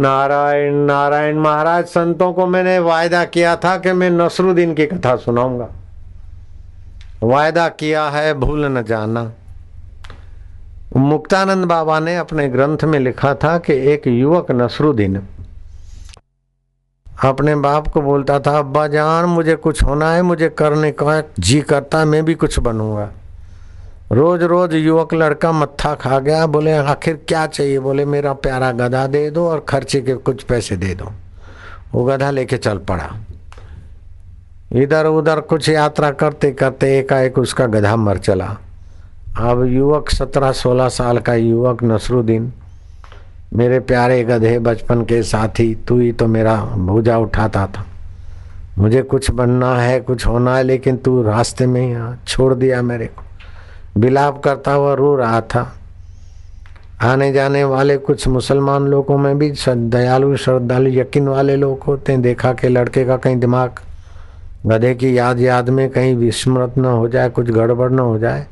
नारायण नारायण महाराज, संतों को मैंने वायदा किया था कि मैं नसरुद्दीन की कथा सुनाऊँगा। वायदा किया है, भूल न जाना। मुक्तानंद बाबा ने अपने ग्रंथ में लिखा था कि एक युवक नसरुद्दीन अपने बाप को बोलता था, अब्बा जान, मुझे कुछ होना है, मुझे करने का जी करता मैं भी कुछ बनूँगा। रोज रोज युवक लड़का मत्था खा गया, बोले, आखिर क्या चाहिए? बोले, मेरा प्यारा गधा दे दो और खर्चे के कुछ पैसे दे दो। वो गधा लेके चल पड़ा। इधर उधर कुछ यात्रा करते करते एकाएक उसका गधा मर चला। अब युवक सत्रह सोलह साल का युवक नसरुद्दीन, मेरे प्यारे गधे, बचपन के साथी, तू ही तो मेरा भूजा उठाता था। मुझे कुछ बनना है, कुछ होना है, लेकिन तू रास्ते में ही छोड़ दिया मेरे को। बिलाप करता हुआ रो रहा था। आने जाने वाले कुछ मुसलमान लोगों में भी दयालु, श्रद्धालु, यकीन वाले लोग होते हैं। देखा कि लड़के का कहीं दिमाग गधे की याद याद में कहीं विस्मृत न हो जाए, कुछ गड़बड़ न हो जाए।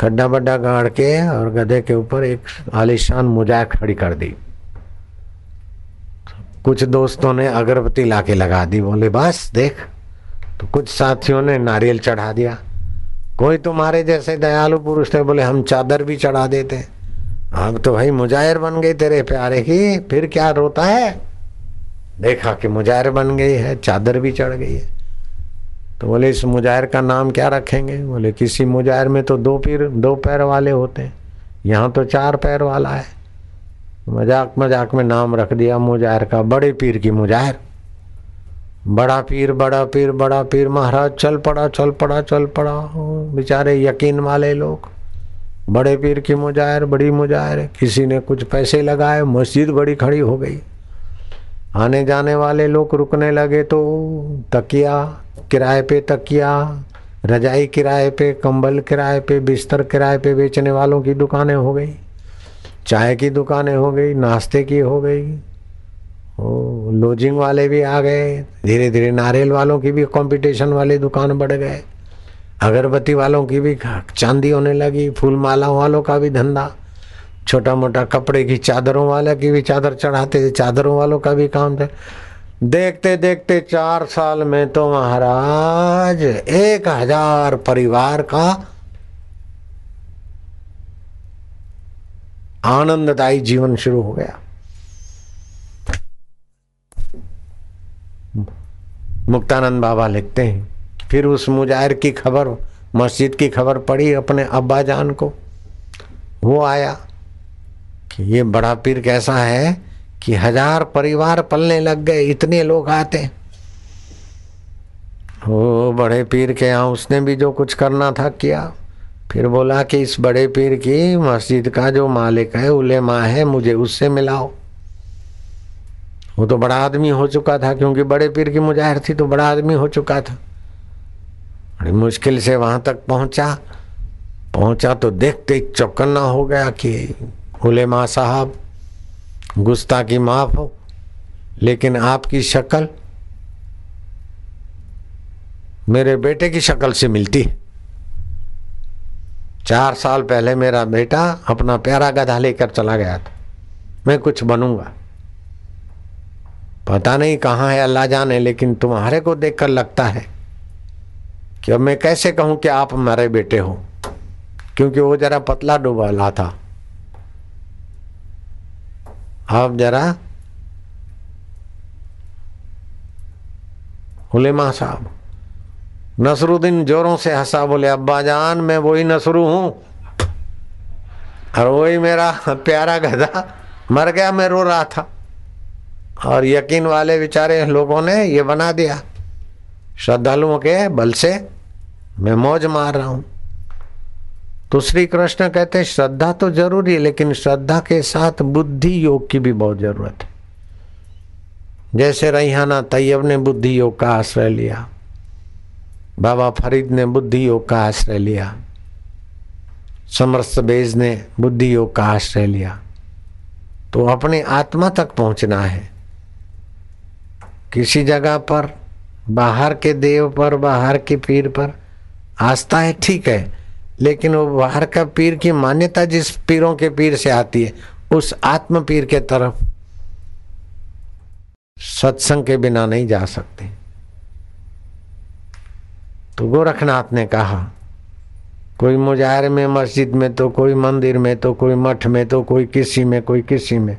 खड्डा बड्डा गाड़ के और गधे के ऊपर एक आलिशान मुजाय खड़ी कर दी। कुछ दोस्तों ने अगरबत्ती लाके लगा दी। बोले, बस देख तो कुछ साथियों ने नारियल चढ़ा दिया। कोई तुम्हारे जैसे दयालु पुरुष थे, बोले, हम चादर भी चढ़ा देते अब तो भाई, मुजाहिर बन गई तेरे प्यारे की, फिर क्या रोता है? देखा कि मुजाहिर बन गई है, चादर भी चढ़ गई है। तो बोले, इस मुजाहिर का नाम क्या रखेंगे? बोले, किसी मुजाहिर में तो दो पीर, दो पैर वाले होते हैं, यहाँ तो चार पैर वाला है। मज़ाक मज़ाक में नाम रख दिया मुजाहिर का, बड़े पीर की मुजाहिर। बड़ा पीर बड़ा पीर बड़ा पीर, महाराज, चल पड़ा चल पड़ा चल पड़ा। बेचारे यकीन वाले लोग। बड़े पीर की मुजाहिर, बड़ी मुजाहिर। किसी ने कुछ पैसे लगाए, मस्जिद बड़ी खड़ी हो गई। आने जाने वाले लोग रुकने लगे तो तकिया किराए पे तकिया, रजाई किराए पे, कंबल किराए पे, बिस्तर किराए पे बेचने वालों की दुकानें हो गई। चाय की दुकानें हो गई, नाश्ते की हो गई। लॉजिंग वाले भी आ गए धीरे धीरे नारियल वालों की भी कंपटीशन वाली दुकान बढ़ गए। अगरबत्ती वालों की भी चांदी होने लगी, फूल माला वालों का भी धंधा। छोटा मोटा कपड़े की चादरों वाले की भी चादर चढ़ाते थे चादरों वालों का भी काम था। देखते देखते चार साल में तो महाराज, एक हज़ार परिवार का आनंददायी जीवन शुरू हो गया। मुक्तानंद बाबा लिखते हैं। फिर उस मुजाहिर की खबर, मस्जिद की खबर पड़ी अपने अब्बा जान को। वो आया कि ये बड़ा पीर कैसा है कि हज़ार परिवार पलने लग गए, इतने लोग आते वो बड़े पीर के यहाँ उसने भी जो कुछ करना था किया। फिर बोला कि इस बड़े पीर की मस्जिद का जो मालिक है, उलेमा है, मुझे उससे मिलाओ। वो तो बड़ा आदमी हो चुका था, क्योंकि बड़े पीर की मुजाहिर थी तो बड़ा आदमी हो चुका था। बड़ी मुश्किल से वहाँ तक पहुँचा। पहुँचा तो देखते ही चौकन्ना हो गया कि उलेमा साहब गुस्ता की माफ़ हो, लेकिन आपकी शक्ल मेरे बेटे की शक्ल से मिलती है। चार साल पहले मेरा बेटा अपना प्यारा गधा लेकर चला गया था। मैं कुछ बनूँगा। पता नहीं कहाँ है, अल्लाह जाने, लेकिन तुम्हारे को देखकर लगता है कि अब मैं कैसे कहूँ कि आप हमारे बेटे हो? क्योंकि वो जरा पतला डुबाला था। आप जरा उलेमा साहब, नसरुद्दीन जोरों से हंसा, बोले, अब्बा जान, मैं वही नसरू हूँ। और वही मेरा प्यारा गधा, मर गया, मैं रो रहा था। और यकीन वाले बेचारे लोगों ने ये बना दिया। श्रद्धालुओं के बल से मैं मौज मार रहा हूँ। तो श्री कृष्ण कहते हैं, श्रद्धा तो ज़रूरी है, लेकिन श्रद्धा के साथ बुद्धि योग की भी बहुत ज़रूरत है। जैसे रैहाना तैयब ने बुद्धि योग का आश्रय लिया, बाबा फरीद ने बुद्धि योग का आश्रय लिया समरस बेज ने बुद्धि योग का आश्रय लिया। तो अपने आत्मा तक पहुँचना है। किसी जगह पर, बाहर के देव पर, बाहर के पीर पर। आस्था है, ठीक है, लेकिन वो बाहर का पीर की मान्यता जिस पीरों के पीर से आती है, उस आत्म पीर के तरफ़ सत्संग के बिना नहीं जा सकते। तो गोरखनाथ ने कहा, कोई मुजाहिर में, मस्जिद में तो कोई मंदिर में तो कोई मठ में तो कोई किसी में, कोई किसी में।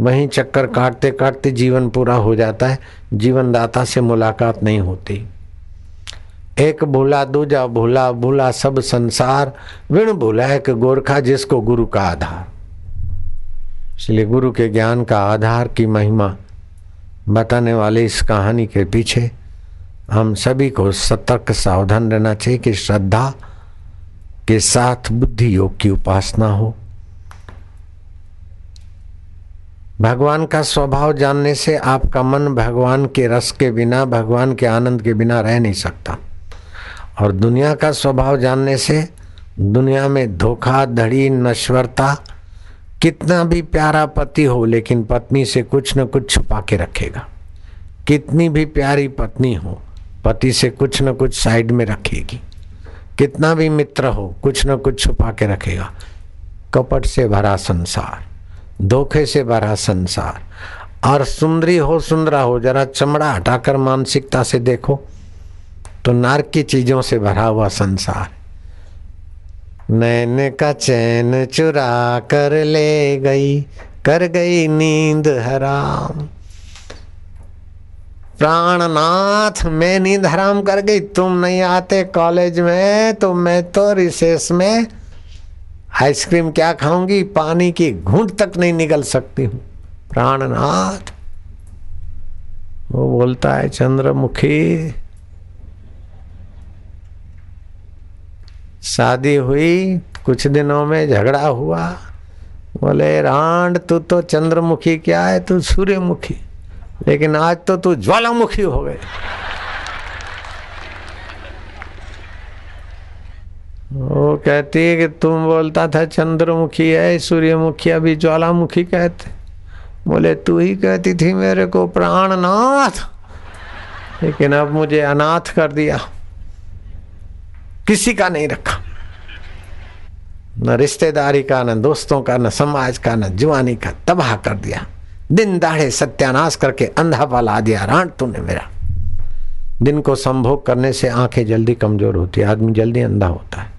वहीं चक्कर काटते काटते जीवन पूरा हो जाता है। जीवन दाता से मुलाकात नहीं होती। एक भूला, दूजा भूला भूला सब संसार। विण भूला एक गोरखा जिसको गुरु का आधार। इसलिए गुरु के ज्ञान का आधार की महिमा बताने वाले इस कहानी के पीछे हम सभी को सतर्क सावधान रहना चाहिए कि श्रद्धा के साथ बुद्धि योग की उपासना हो। भगवान का स्वभाव जानने से आपका मन भगवान के रस के बिना, भगवान के आनंद के बिना रह नहीं सकता। और दुनिया का स्वभाव जानने से दुनिया में धोखा, धड़ी, नश्वरता कितना भी प्यारा पति हो, लेकिन पत्नी से कुछ न कुछ छुपा के रखेगा। कितनी भी प्यारी पत्नी हो, पति से कुछ न कुछ साइड में रखेगी। कितना भी मित्र हो, कुछ न कुछ छुपा के रखेगा। कपट से भरा संसार। धोखे से भरा संसार। और सुंदरी हो, सुंदरा हो, जरा चमड़ा हटाकर मानसिकता से देखो तो नार की चीज़ों से भरा हुआ संसार। नैन का चैन चुरा कर ले गई, कर गई नींद हराम। प्राणनाथ मैं नींद हराम कर गई, तुम नहीं आते कॉलेज में तो मैं तो रिसेस में आइसक्रीम क्या खाऊँगी? पानी की घूंट तक नहीं निकल सकती हूँ। प्राणनाथ। वो बोलता है, चंद्रमुखी, शादी हुई, कुछ दिनों में झगड़ा हुआ। बोले, रांड, तू तो चंद्रमुखी, क्या है? तू सूर्यमुखी। लेकिन आज तो तू ज्वालामुखी हो गए। वो कहती है कि तुम बोलता था, चंद्रमुखी है, सूर्यमुखी, अभी ज्वालामुखी कहते। बोले, तू ही कहती थी मेरे को प्राणनाथ? लेकिन अब मुझे अनाथ कर दिया। किसी का नहीं रखा। न रिश्तेदारी का, न दोस्तों का, न समाज का, न जवानी का तबाह कर दिया। दिन दाढ़े सत्यानाश करके अंधा पाला दिया रांट तूने मेरा। दिन को संभोग करने से आँखें जल्दी कमज़ोर होती है, आदमी जल्दी अंधा होता है।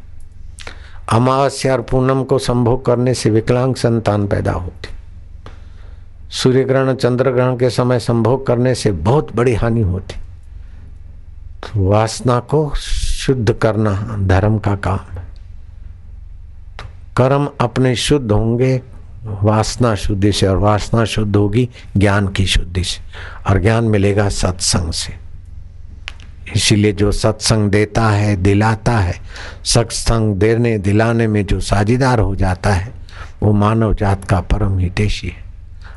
अमावस्या और पूनम को संभोग करने से विकलांग संतान पैदा होती। सूर्य ग्रहण चंद्र ग्रहण के समय संभोग करने से बहुत बड़ी हानि होती। तो वासना को शुद्ध करना धर्म का काम है। तो कर्म अपने शुद्ध होंगे, वासना शुद्धि से, और वासना शुद्ध होगी ज्ञान की शुद्धि से, और ज्ञान मिलेगा सत्संग से। इसीलिए जो सत्संग देता है, दिलाता है, सत्संग देने, दिलाने में जो साझीदार हो जाता है, वो मानव जात का परम हितेशी है।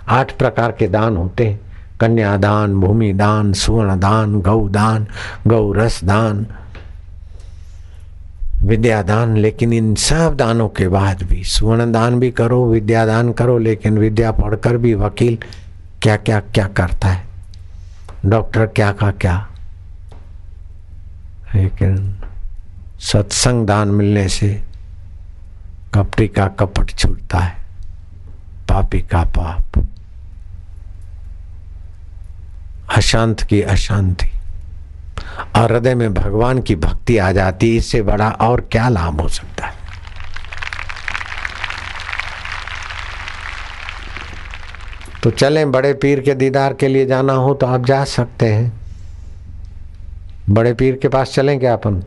आठ प्रकार के दान होते हैं। कन्यादान भूमि दान, सुवर्ण दान, गौ दान, गौ रस दान विद्यादान लेकिन इन सब दानों के बाद भी सुवर्ण दान भी करो विद्यादान करो, लेकिन विद्या पढ़कर भी वकील क्या क्या क्या करता है? डॉक्टर क्या का क्या? लेकिन सत्संग दान मिलने से कपटी का कपट छूटता है, पापी का पाप। अशांत की अशांति। और हृदय में भगवान की भक्ति आ जाती इससे बड़ा और क्या लाभ हो सकता है? तो चलें, बड़े पीर के दीदार के लिए जाना हो तो आप जा सकते हैं। बड़े पीर के पास चलें क्या अपन?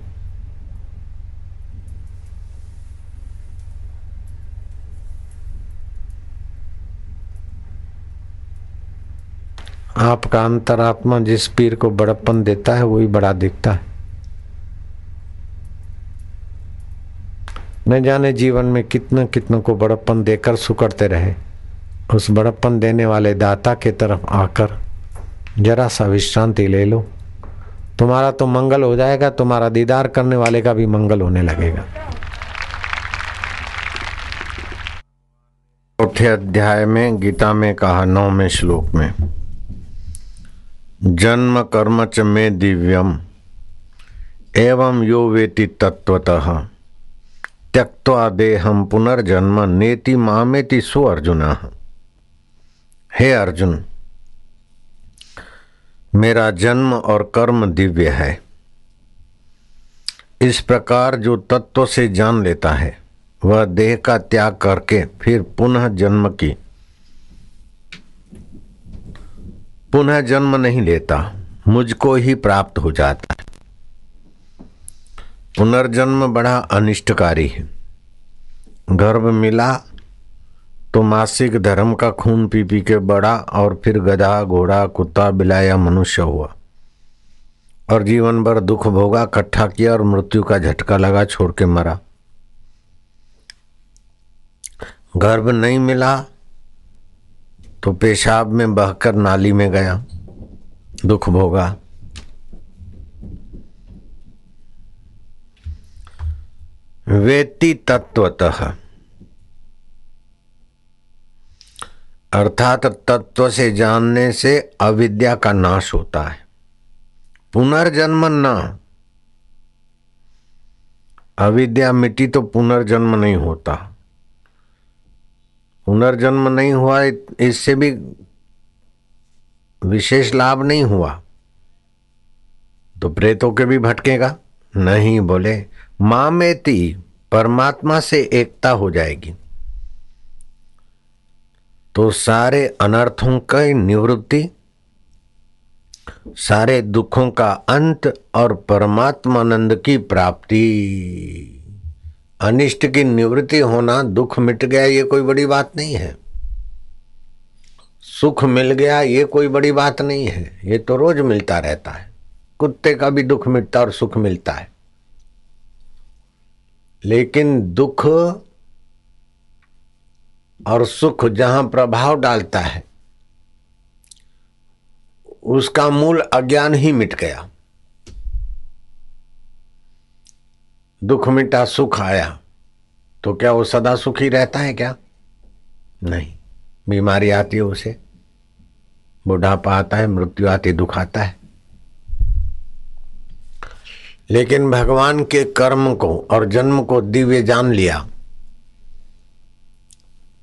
आपका अंतरात्मा जिस पीर को बड़प्पन देता है वही बड़ा दिखता है। न जाने जीवन में कितना कितना को बड़प्पन देकर सुकड़ते रहे। उस बड़प्पन देने वाले दाता के तरफ़ आकर जरा सा विश्रांति ले लो। तुम्हारा तो मंगल हो जाएगा, तुम्हारा दीदार करने वाले का भी मंगल होने लगेगा। चौथे अध्याय में, गीता में कहा, नौवें श्लोक में, जन्म कर्म च में दिव्यम, एवं यो वेति तत्वतः त्यक्वा देहम पुनर्जन्म, नेति मामेति सो अर्जुन। हे अर्जुन मेरा जन्म और कर्म दिव्य है। इस प्रकार जो तत्व से जान लेता है, वह देह का त्याग करके फिर पुनः जन्म की। पुनः जन्म नहीं लेता, मुझको ही प्राप्त हो जाता है। पुनर्जन्म बड़ा अनिष्टकारी है। गर्भ मिला तो मासिक धर्म का खून पी पी के बड़ा और फिर गधा, घोड़ा, कुत्ता, बिलाया मनुष्य हुआ। और जीवन भर दुख भोगा, इकट्ठा किया और मृत्यु का झटका लगा, छोड़ के मरा। गर्भ नहीं मिला तो पेशाब में बहकर नाली में गया, दुख भोगा। वेति तत्वतः अर्थात तत्व से जानने से अविद्या का नाश होता है। पुनर्जन्म न। अविद्या मिट्टी तो पुनर्जन्म नहीं होता। पुनर्जन्म नहीं हुआ, इससे भी विशेष लाभ नहीं हुआ। तो प्रेतों के भी भटकेगा। नहीं बोले माँ में परमात्मा से एकता हो जाएगी। तो सारे अनर्थों की निवृत्ति, सारे दुखों का अंत और परमात्मानंद की प्राप्ति। अनिष्ट की निवृत्ति होना दुख मिट गया, ये कोई बड़ी बात नहीं है। सुख मिल गया, ये कोई बड़ी बात नहीं है। ये तो रोज मिलता रहता है। कुत्ते का भी दुख मिटता और सुख मिलता है। लेकिन दुख और सुख जहाँ प्रभाव डालता है, उसका मूल अज्ञान ही मिट गया। दुख मिटा, सुख आया तो क्या वो सदा सुखी रहता है क्या? नहीं। बीमारी आती है उसे, बुढ़ापा आता है, मृत्यु आती, दुख आता है। लेकिन भगवान के कर्म को और जन्म को दिव्य जान लिया।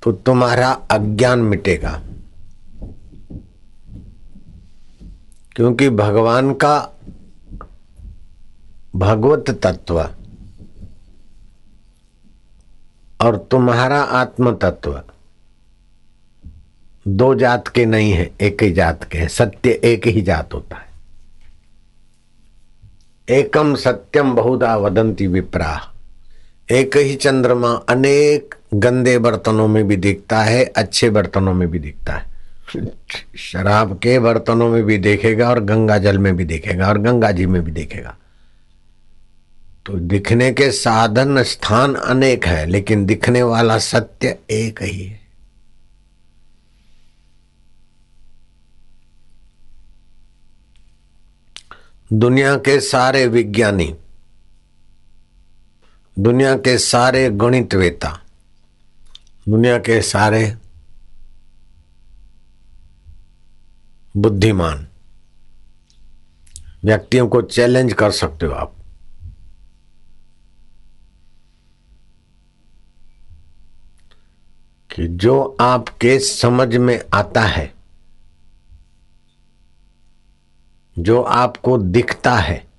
तो तुम्हारा अज्ञान मिटेगा। क्योंकि भगवान का भगवत तत्व और तुम्हारा आत्म तत्व दो जात के नहीं है, एक ही जात के है। सत्य एक ही जात होता है। एकम सत्यम बहुधा वदंती विप्रा एक ही चंद्रमा अनेक गंदे बर्तनों में भी दिखता है, अच्छे बर्तनों में भी दिखता है। शराब के बर्तनों में भी देखेगा और गंगा जल में भी देखेगा और गंगा जी में भी देखेगा। तो दिखने के साधन स्थान अनेक है, लेकिन दिखने वाला सत्य एक ही है। दुनिया के सारे विज्ञानी दुनिया के सारे गणित वेता दुनिया के सारे बुद्धिमान व्यक्तियों को चैलेंज कर सकते हो आप। कि जो आपके समझ में आता है, जो आपको दिखता है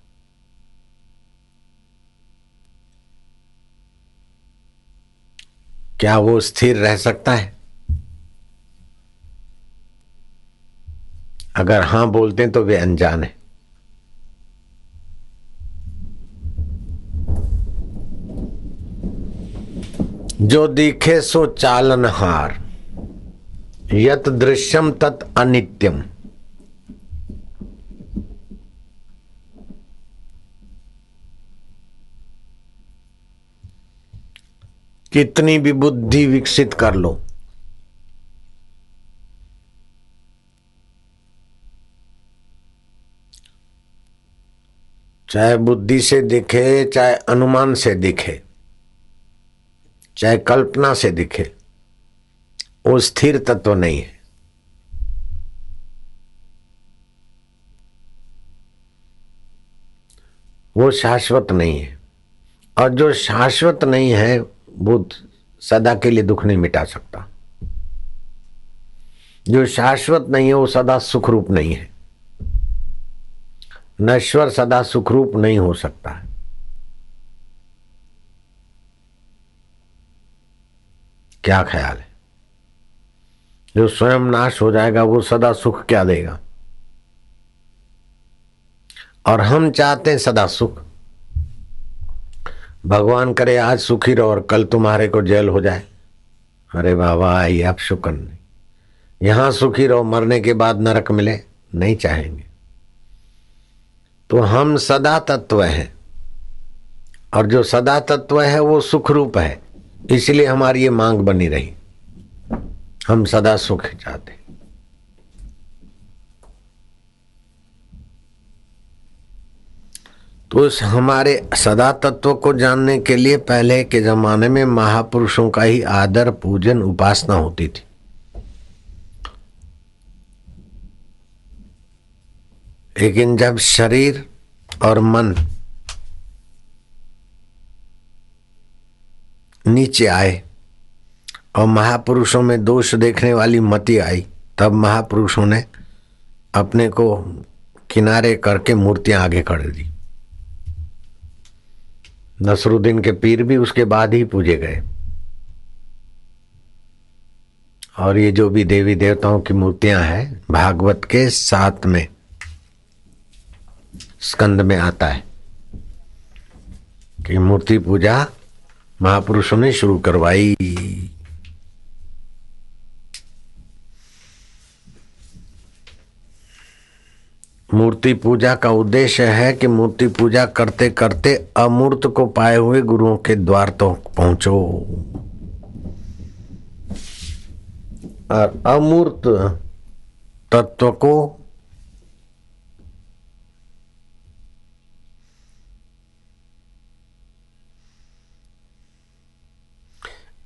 क्या वो स्थिर रह सकता है? अगर हाँ बोलते हैं तो वे अनजान है। जो दिखे सो चालनहार, यत दृश्यम तत् अनित्यम। कितनी भी बुद्धि विकसित कर लो। चाहे बुद्धि से दिखे, चाहे अनुमान से दिखे, चाहे कल्पना से दिखे, वो स्थिर तत्व नहीं है। वो शाश्वत नहीं है। और जो शाश्वत नहीं है वो सदा के लिए दुख नहीं मिटा सकता। जो शाश्वत नहीं है, वो सदा सुख रूप नहीं है। नश्वर सदा सुखरूप नहीं हो सकता है। क्या ख्याल है? जो स्वयं नाश हो जाएगा, वो सदा सुख क्या देगा? और हम चाहते हैं सदा सुख। भगवान करे आज सुखी रहो और कल तुम्हारे को जेल हो जाए। अरे बाबा ये आप शुक्र नहीं। यहाँ सुखी रहो, मरने के बाद नरक मिले, नहीं चाहेंगे। तो हम सदा तत्व हैं। और जो सदा तत्व है, वो सुख रूप है। इसलिए हमारी ये मांग बनी रही। हम सदा सुख चाहते तो उस हमारे सदा तत्व को जानने के लिए पहले के जमाने में महापुरुषों का ही आदर, पूजन, उपासना होती थी। लेकिन जब शरीर और मन नीचे आए और महापुरुषों में दोष देखने वाली मति आई, तब महापुरुषों ने अपने को किनारे करके मूर्तियाँ आगे कर दी। नसरुद्दीन के पीर भी उसके बाद ही पूजे गए। और ये जो भी देवी देवताओं की मूर्तियाँ हैं, भागवत के साथ में, स्कंद में आता है कि मूर्ति पूजा महापुरुषों ने शुरू करवाई। मूर्ति पूजा का उद्देश्य है कि मूर्ति पूजा करते करते अमूर्त को पाए हुए गुरुओं के द्वार तो पहुंचो। और अमूर्त तत्व को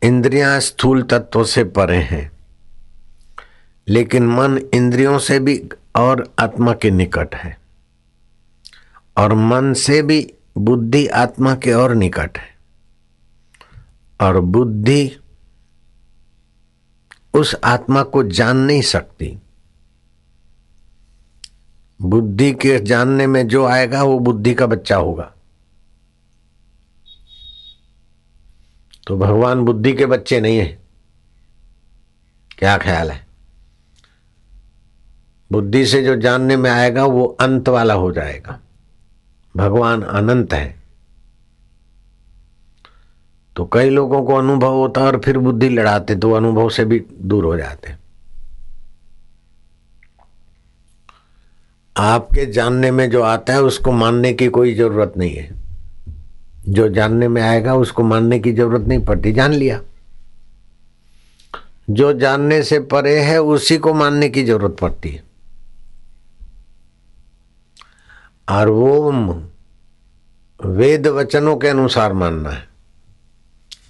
इंद्रियाँ स्थूल तत्व से परे हैं, लेकिन मन इंद्रियों से भी और आत्मा के निकट है। और मन से भी बुद्धि आत्मा के और निकट है। और बुद्धि उस आत्मा को जान नहीं सकती। बुद्धि के जानने में जो आएगा, वो बुद्धि का बच्चा होगा। तो भगवान बुद्धि के बच्चे नहीं है। क्या ख्याल है? बुद्धि से जो जानने में आएगा, वो अंत वाला हो जाएगा। भगवान अनंत है। तो कई लोगों को अनुभव होता है और फिर बुद्धि लड़ाते तो अनुभव से भी दूर हो जाते। आपके जानने में जो आता है, उसको मानने की कोई ज़रूरत नहीं है। जो जानने में आएगा, उसको मानने की ज़रूरत नहीं पड़ती जान लिया। जो जानने से परे है, उसी को मानने की ज़रूरत पड़ती है। और वो वेद वचनों के अनुसार मानना है।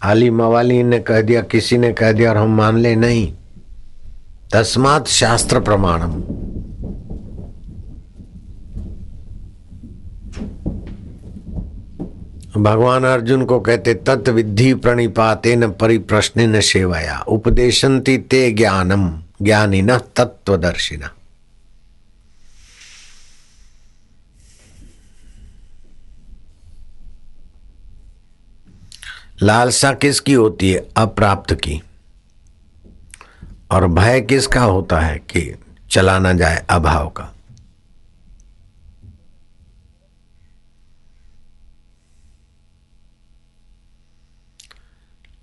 आली मवाली ने कह दिया, किसी ने कह दिया, और हम मान ले नहीं। तस्मात शास्त्र प्रमाणम। भगवान अर्जुन को कहते तत्व विधि प्रणिपाते न परिप्रश्न न सेवाया उपदेशंती ते ज्ञानम ज्ञानी न तत्वदर्शिना लालसा किसकी होती है? अप्राप्त की। और भय किसका होता है कि चला ना जाए अभाव का?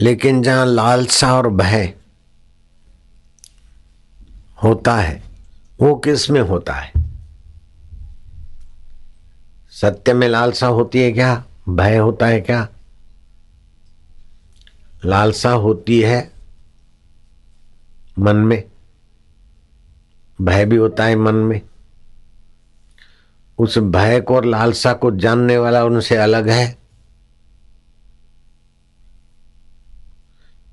लेकिन जहाँ लालसा और भय होता है, वो किसमें होता है? सत्य में लालसा होती है क्या? भय होता है क्या? लालसा होती है मन में, भय भी होता है मन में। उस भय को और लालसा को जानने वाला उनसे अलग है।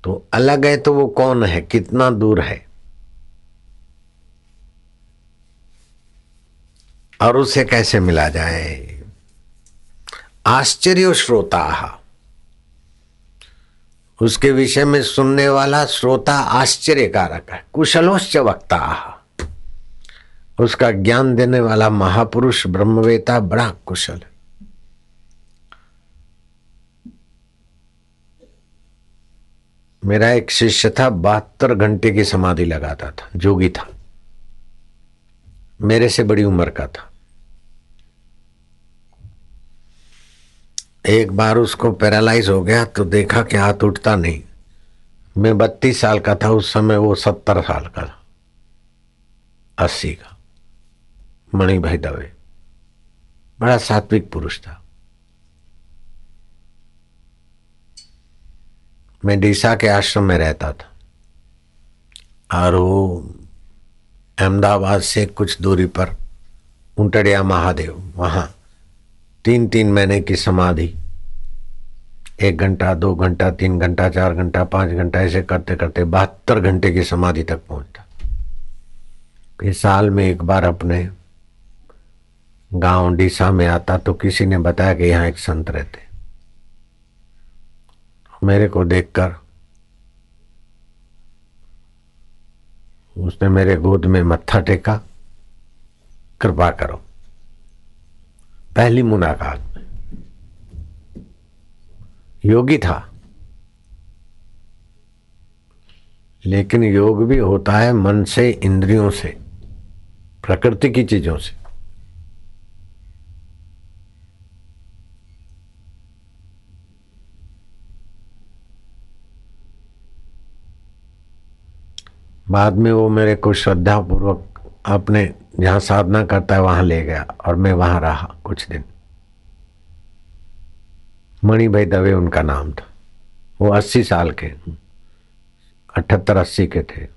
तो अलग है तो वो कौन है? कितना दूर है? और उसे कैसे मिला जाए? आश्चर्य श्रोता। उसके विषय में सुनने वाला श्रोता आश्चर्यकारक है। कुशलोश्च वक्ता। उसका ज्ञान देने वाला महापुरुष ब्रह्मवेता बड़ा कुशल है। मेरा एक शिष्य था, बहत्तर घंटे की समाधि लगाता था, जोगी था। मेरे से बड़ी उम्र का था। एक बार उसको पैरालाइज हो गया तो देखा कि हाथ उठता नहीं। मैं बत्तीस साल का था, उस समय वो सत्तर साल का था। अस्सी का। मणि भाई दवे। बड़ा सात्विक पुरुष था। मैं डीसा के आश्रम में रहता था। और वो अहमदाबाद से कुछ दूरी पर उंटड़िया महादेव, वहाँ तीन तीन महीने की समाधि। एक घंटा, दो घंटा, तीन घंटा, चार घंटा, पाँच घंटा, ऐसे करते करते बहत्तर घंटे की समाधि तक पहुँचता। फिर साल में एक बार अपने गाँव डीसा में आता तो किसी ने बताया कि यहाँ एक संत रहते मेरे को देखकर, उसने मेरे गोद में मत्था टेका, कृपा करो। पहली मुलाकात। में योगी था। लेकिन योग भी होता है मन से, इंद्रियों से, प्रकृति की चीज़ों से। बाद में वो मेरे को श्रद्धापूर्वक अपने जहाँ साधना करता है, वहाँ ले गया और मैं वहाँ रहा कुछ दिन। मणि भाई दवे उनका नाम था। वो अस्सी साल के, अठहत्तर अस्सी के थे।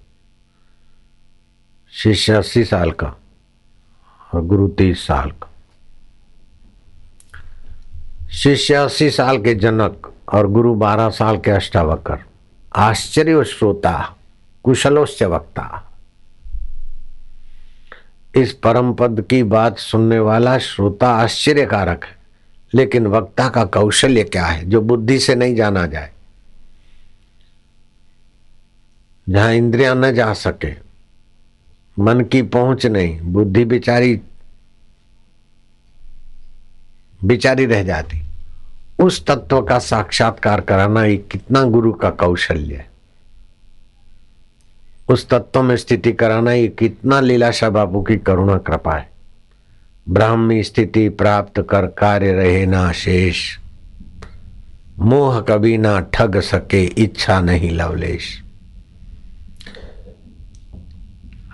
शिष्य अस्सी साल का और गुरु तीस साल का। शिष्य अस्सी साल के जनक और गुरु बारह साल के अष्टावकर। आश्चर्य श्रोता कुशलोश्च वक्ता। इस परम पद की बात सुनने वाला श्रोता आश्चर्यकारक है। लेकिन वक्ता का कौशल्य क्या है, जो बुद्धि से नहीं जाना जाए? जहाँ इंद्रियाँ न जा सके, मन की पहुँच नहीं, बुद्धि बिचारी बिचारी रह जाती। उस तत्व का साक्षात्कार कराना ये कितना गुरु का कौशल्य है। उस तत्व में स्थिति कराना ये कितना लीलाशाह बाबू की करुणा कृपा है। ब्राह्मी स्थिति प्राप्त कर कार्य रहे ना शेष। मोह कभी ना ठग सके, इच्छा नहीं लवलेश।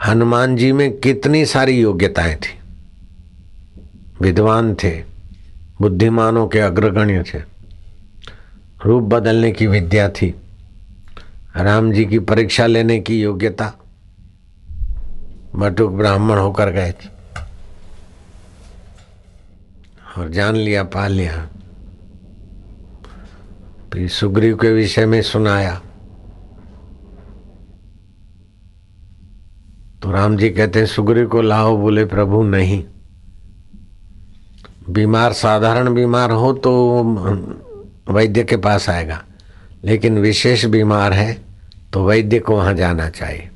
हनुमान जी में कितनी सारी योग्यताएँ थी। विद्वान थे, बुद्धिमानों के अग्रगण्य थे। रूप बदलने की विद्या थी। राम जी की परीक्षा लेने की योग्यता मटुक ब्राह्मण होकर गए थे। और जान लिया, पा लिया। फिर सुग्रीव के विषय में सुनाया। तो राम जी कहते हैं, सुग्रीव को लाओ, बोले प्रभु, नहीं। बीमार, साधारण बीमार हो तो वैद्य के पास आएगा। लेकिन विशेष बीमार है तो वैद्य को वहाँ जाना चाहिए।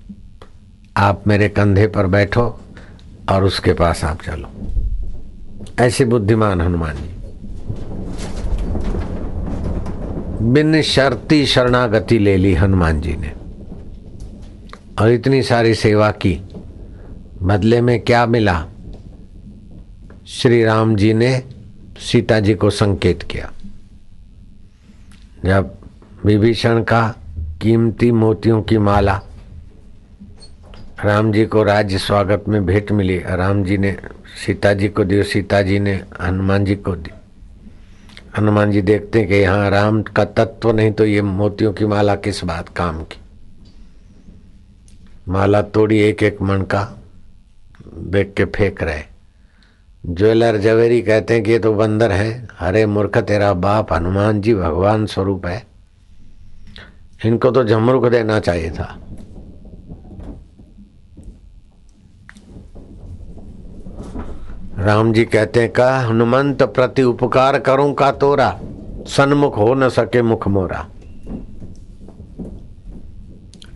आप मेरे कंधे पर बैठो और उसके पास आप चलो। ऐसे बुद्धिमान हनुमान जी। बिन शर्ती शरणागति ले ली हनुमान जी ने। और इतनी सारी सेवा की। बदले में क्या मिला? श्री राम जी ने सीता जी को संकेत किया। जब विभीषण का कीमती मोतियों की माला। राम जी को राज्य स्वागत में भेंट मिली। राम जी ने, सीता जी को दी सीता जी ने हनुमान जी को दी। हनुमान जी देखते हैं कि यहाँ राम का तत्व नहीं तो ये मोतियों की माला किस बात काम की? माला तोड़ी एक एक मन का देख के फेंक रहे। ज्वेलर जवेरी कहते हैं कि ये तो बंदर है। हरे मूर्ख, तेरा बाप हनुमान जी भगवान स्वरूप है। इनको तो झमरुख देना चाहिए था। राम जी कहते हैं का हनुमंत प्रति उपकार करूँ का तोरा? सन्मुख हो न सके मुख मोरा।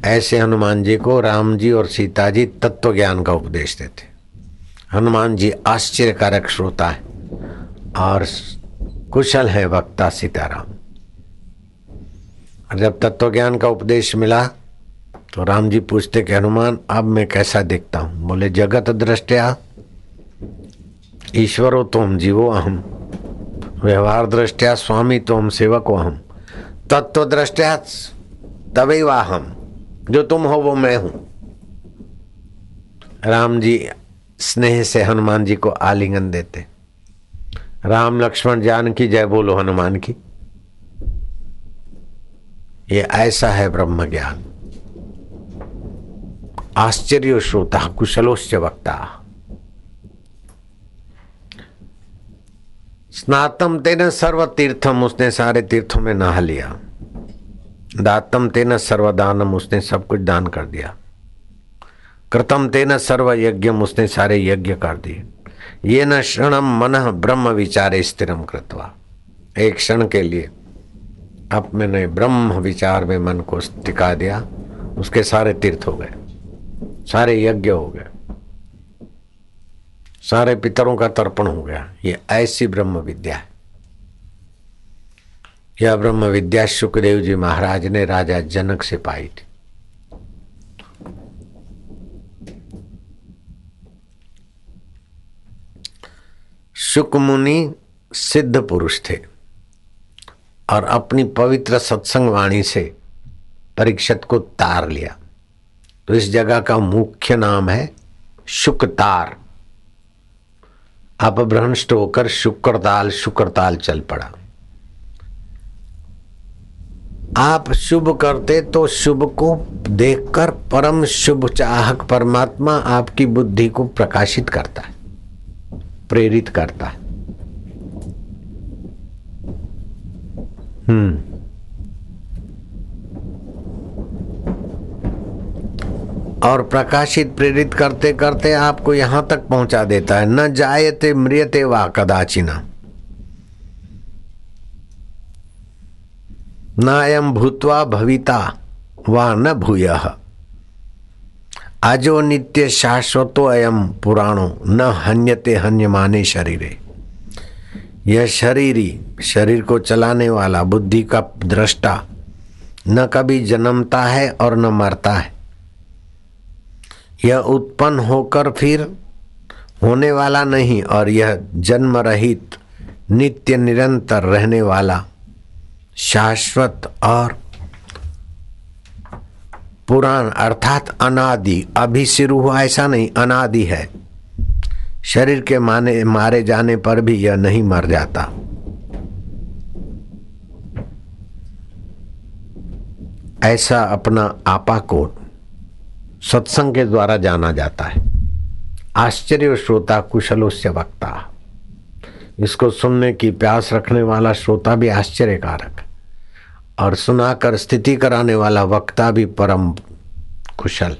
ऐसे हनुमान जी को राम जी और सीता जी तत्व ज्ञान का उपदेश देते। हनुमान जी आश्चर्यकारक श्रोता है और कुशल है वक्ता सीताराम। और जब तत्व ज्ञान का उपदेश मिला तो राम जी पूछते कि, हनुमान, अब मैं कैसा देखता हूँ? बोले, जगत दृष्टिया ईश्वरो तुम, जीवो अहम। व्यवहार दृष्टिया स्वामी तुम, सेवको अहम। तत्व दृष्टिया तभी हम जो तुम हो, वो मैं हूँ। राम जी स्नेह से हनुमान जी को आलिंगन देते। राम लक्ष्मण जान की जय बोलो हनुमान की। ये ऐसा है ब्रह्म ज्ञान आश्चर्य श्रोता, कुशलोश्च वक्ता। स्नातम तेन सर्व तीर्थम उसने सारे तीर्थों में नहा लिया। दातम तेन सर्वदानम, उसने सब कुछ दान कर दिया। कृतम तेन सर्व यज्ञम उसने सारे यज्ञ कर दिए। ये न क्षणम मन ब्रह्म विचारे स्थिरम कृतवा। एक क्षण के लिए अब मैंने ब्रह्म विचार में मन को टिका दिया। उसके सारे तीर्थ हो गए। सारे यज्ञ हो गए। सारे पितरों का तर्पण हो गया। ये ऐसी ब्रह्म विद्या है। यह ब्रह्म विद्या सुखदेव जी महाराज ने राजा जनक से पाई थी। शुक मुनि सिद्ध पुरुष थे। और अपनी पवित्र सत्संग वाणी से परीक्षित को तार लिया। तो इस जगह का मुख्य नाम है शुकतार अपभ्रंष्ट होकर शुक्रताल शुक्रताल चल पड़ा। आप शुभ करते तो शुभ को देखकर परम शुभ चाहक परमात्मा आपकी बुद्धि को प्रकाशित करता है, प्रेरित करता है। और प्रकाशित प्रेरित करते करते आपको यहाँ तक पहुँचा देता है। न जायते मृियते वा कदाचिना। नायम भूतवा भविता वा न भूय। आजो नित्य शाश्वतो अयम पुराणो। न हन्यते हन्य माने शरीरे। यह शरीरी, शरीर को चलाने वाला बुद्धि का दृष्टा, न कभी जन्मता है और न मरता है। यह उत्पन्न होकर फिर होने वाला नहीं और यह जन्म रहित नित्य निरंतर रहने वाला, शाश्वत और पुराण अर्थात अनादि। अभी शुरू हुआ ऐसा नहीं, अनादि है। शरीर के माने, मारे जाने पर भी यह नहीं मर जाता। ऐसा अपना आपा को सत्संग के द्वारा जाना जाता है। आश्चर्य श्रोता, कुशलो से वक्ता। इसको सुनने की प्यास रखने वाला श्रोता भी आश्चर्यकारक और सुनाकर स्थिति कराने वाला वक्ता भी परम कुशल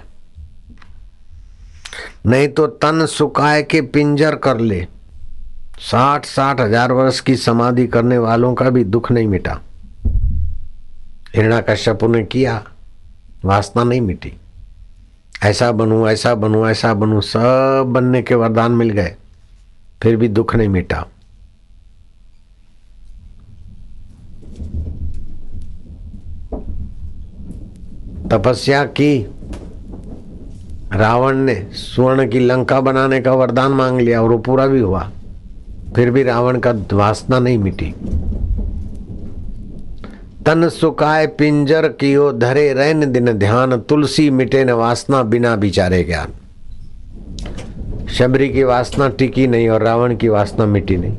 नहीं तो तन सुखाए के पिंजर कर ले। साठ साठ हज़ार वर्ष की समाधि करने वालों का भी दुख नहीं मिटा। हिरणा कश्यप ने किया, वासना नहीं मिटी। ऐसा बनू ऐसा बनू ऐसा बनू, सब बनने के वरदान मिल गए, फिर भी दुख नहीं मिटा। तपस्या की रावण ने स्वर्ण की लंका बनाने का वरदान मांग लिया और वो पूरा भी हुआ। फिर भी रावण का वासना नहीं मिटी। तन सुकाय पिंजर कियो धरे रैन दिन ध्यान, तुलसी मिटे न वासना बिना बिचारे ज्ञान। शबरी की वासना टिकी नहीं और रावण की वासना मिटी नहीं।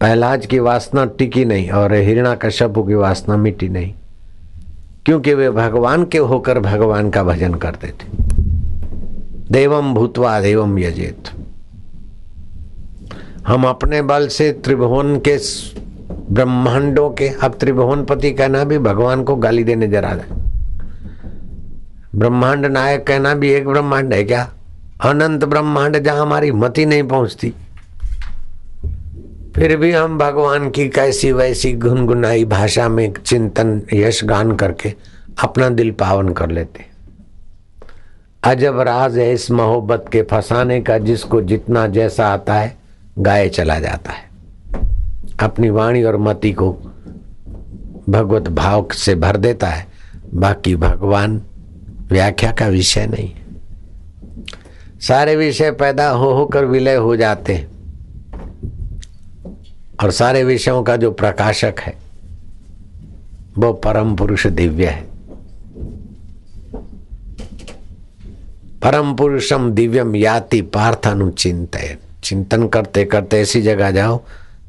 पहलाज की वासना टिकी नहीं और हिरणा कश्यप की वासना मिटी नहीं, क्योंकि वे भगवान के होकर भगवान का भजन करते थे। देवम भूतवा देवम यजेत। हम अपने बल से त्रिभुवन के ब्रह्मांडों के अब त्रिभुवन पति कहना भी भगवान को गाली देने जरा है। ब्रह्मांड नायक कहना भी एक ब्रह्मांड है क्या? अनंत ब्रह्मांड जहाँ हमारी मति नहीं पहुँचती। फिर भी हम भगवान की कैसी वैसी गुनगुनाई भाषा में चिंतन, यश गान करके अपना दिल पावन कर लेते अजब राज है इस मोहब्बत के फंसाने का, जिसको जितना जैसा आता है गाए चला जाता है। अपनी वाणी और मति को भगवत भाव से भर देता है। बाकी भगवान व्याख्या का विषय नहीं। है सारे विषय पैदा हो होकर विलय हो जाते हैं। और सारे विषयों का जो प्रकाशक है, वो परम पुरुष दिव्य है। परम पुरुषम दिव्यम याति पार्थानुचिंत चिंतन करते करते ऐसी जगह जाओ,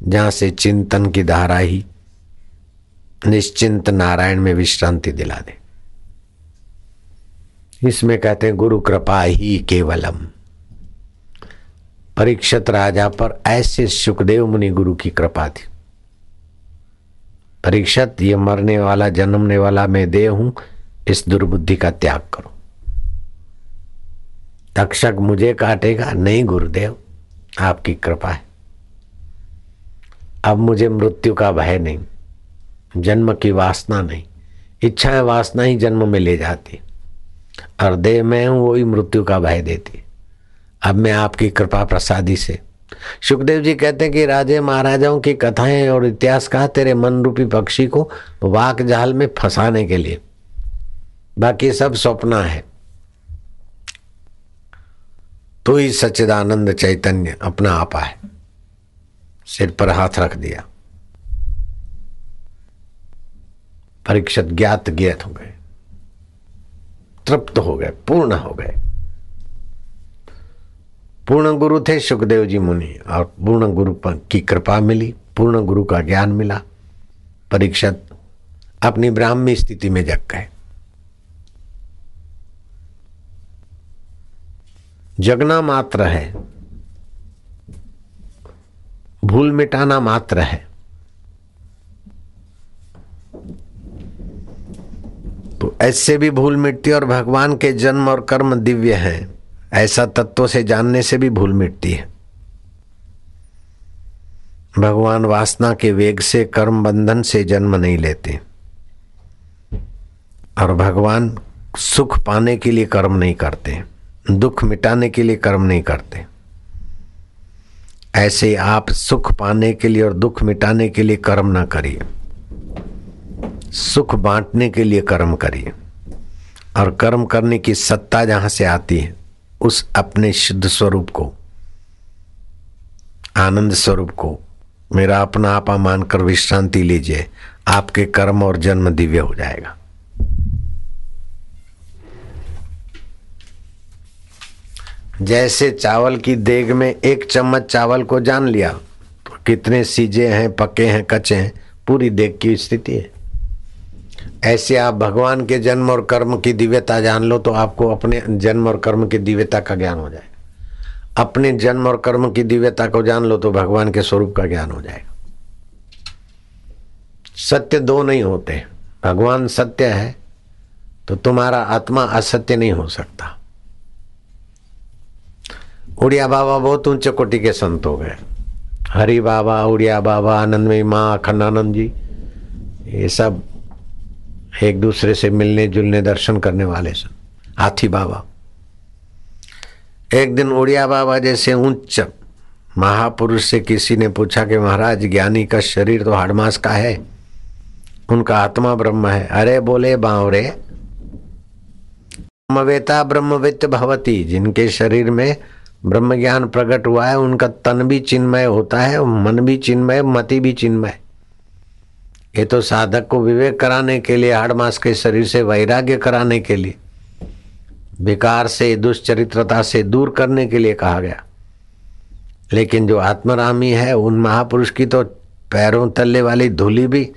जहाँ से चिंतन की धारा ही निश्चिंत नारायण में विश्रांति दिला दे। इसमें कहते हैं, गुरु कृपा ही केवलम। परीक्षित राजा पर ऐसे सुखदेव मुनि गुरु की कृपा थी। परीक्षित, ये मरने वाला, जन्मने वाला मैं देह हूँ, इस दुर्बुद्धि का त्याग करो। तक्षक मुझे काटेगा। नहीं, गुरुदेव, आपकी कृपा है। अब मुझे मृत्यु का भय नहीं, जन्म की वासना नहीं इच्छाएँ वासना ही जन्म में ले जाती और देह में हूँ वही मृत्यु का भय देती अब मैं आपकी कृपा प्रसादी से। सुखदेव जी कहते हैं कि, राजे महाराजाओं की कथाएँ और इतिहास कहा तेरे मन रूपी पक्षी को वाक जाल में फंसाने के लिए। बाकी सब स्वप्न है। तो ही सच्चिदानंद चैतन्य अपना आपा है सिर पर हाथ रख दिया। परीक्षित ज्ञात ज्ञात हो गए। तृप्त हो गए, पूर्ण हो गए। पूर्ण गुरु थे सुखदेव जी मुनि और पूर्ण गुरु की कृपा मिली, पूर्ण गुरु का ज्ञान मिला। परीक्षित अपनी ब्राह्मी स्थिति में जग गए। जगना मात्र है। भूल मिटाना मात्र है। तो ऐसे भी भूल मिटती और भगवान के जन्म और कर्म दिव्य हैं। ऐसा तत्व से जानने से भी भूल मिटती है। भगवान वासना के वेग से, कर्म बंधन से जन्म नहीं लेते। और भगवान सुख पाने के लिए कर्म नहीं करते। दुख मिटाने के लिए कर्म नहीं करते। ऐसे आप सुख पाने के लिए और दुख मिटाने के लिए कर्म ना करिए। सुख बांटने के लिए कर्म करिए। और कर्म करने की सत्ता जहाँ से आती है, उस अपने शुद्ध स्वरूप को, आनंद स्वरूप को, मेरा अपना आपा मानकर विश्रांति लीजिए, आपके कर्म और जन्म दिव्य हो जाएगा। जैसे चावल की देग में एक चम्मच चावल को जान लिया तो कितने सीजे हैं, पके हैं कच्चे हैं, पूरी देग की स्थिति है। ऐसे आप भगवान के जन्म और कर्म की दिव्यता जान लो तो आपको अपने जन्म और कर्म की दिव्यता का ज्ञान हो जाएगा। अपने जन्म और कर्म की दिव्यता को जान लो तो भगवान के स्वरूप का ज्ञान हो जाएगा। सत्य दो नहीं होते। भगवान सत्य है तो तुम्हारा आत्मा असत्य नहीं हो सकता। उड़िया बाबा बहुत ऊँचे कोटि के संत हो गए। हरि बाबा, उड़िया बाबा आनंदमयी माँ अखंडानंद जी, ये सब एक दूसरे से मिलने, जुलने, दर्शन करने वाले सन। हाथी बाबा। एक दिन उड़िया बाबा जैसे उच्च महापुरुष से किसी ने पूछा कि महाराज, ज्ञानी का शरीर तो हाड़मास का है। उनका आत्मा ब्रह्म है। अरे बोले बावरे, ब्रह्मवेता ब्रह्मवित भवती, जिनके शरीर में ब्रह्म ज्ञान प्रकट हुआ है, उनका तन भी चिन्मय होता है, मन भी चिन्मय, मति भी चिन्मय। ये तो साधक को विवेक कराने के लिए हाड़ मास के शरीर से वैराग्य कराने के लिए, विकार से, दुष्चरित्रता से दूर करने के लिए कहा गया। लेकिन जो आत्मरामी है, उन महापुरुष की तो पैरों तल्ले वाली धूली भी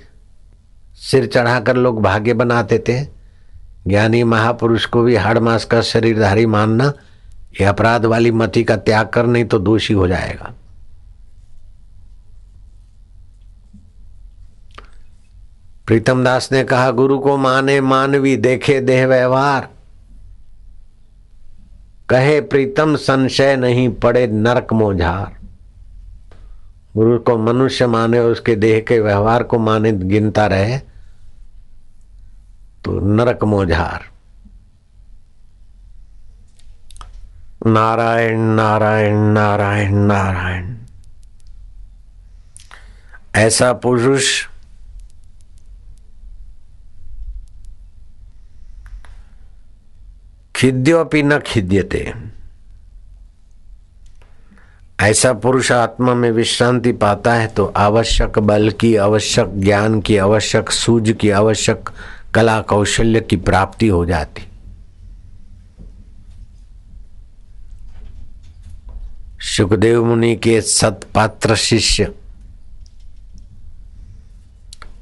सिर चढ़ाकर लोग भाग्य बनाते थे ज्ञानी महापुरुष को भी हाड़ मास का शरीरधारी मानना ये अपराध वाली मति का त्याग कर, नहीं तो दोषी हो जाएगा। प्रीतम दास ने कहा, गुरु को माने मानवी, देखे देह व्यवहार। कहे, प्रीतम, संशय नहीं, पड़े नरक मोझार। गुरु को मनुष्य माने, उसके देह के व्यवहार को माने, गिनता रहे तो नरक मोझार। नारायण नारायण नारायण नारायण। ऐसा पुरुष खिद्योपि न खिद्यते। ऐसा पुरुष आत्मा में विश्रांति पाता है तो आवश्यक बल की, आवश्यक ज्ञान की, आवश्यक सूझ की, आवश्यक कला कौशल्य की प्राप्ति हो जाती। सुखदेव मुनि के सतपात्र शिष्य।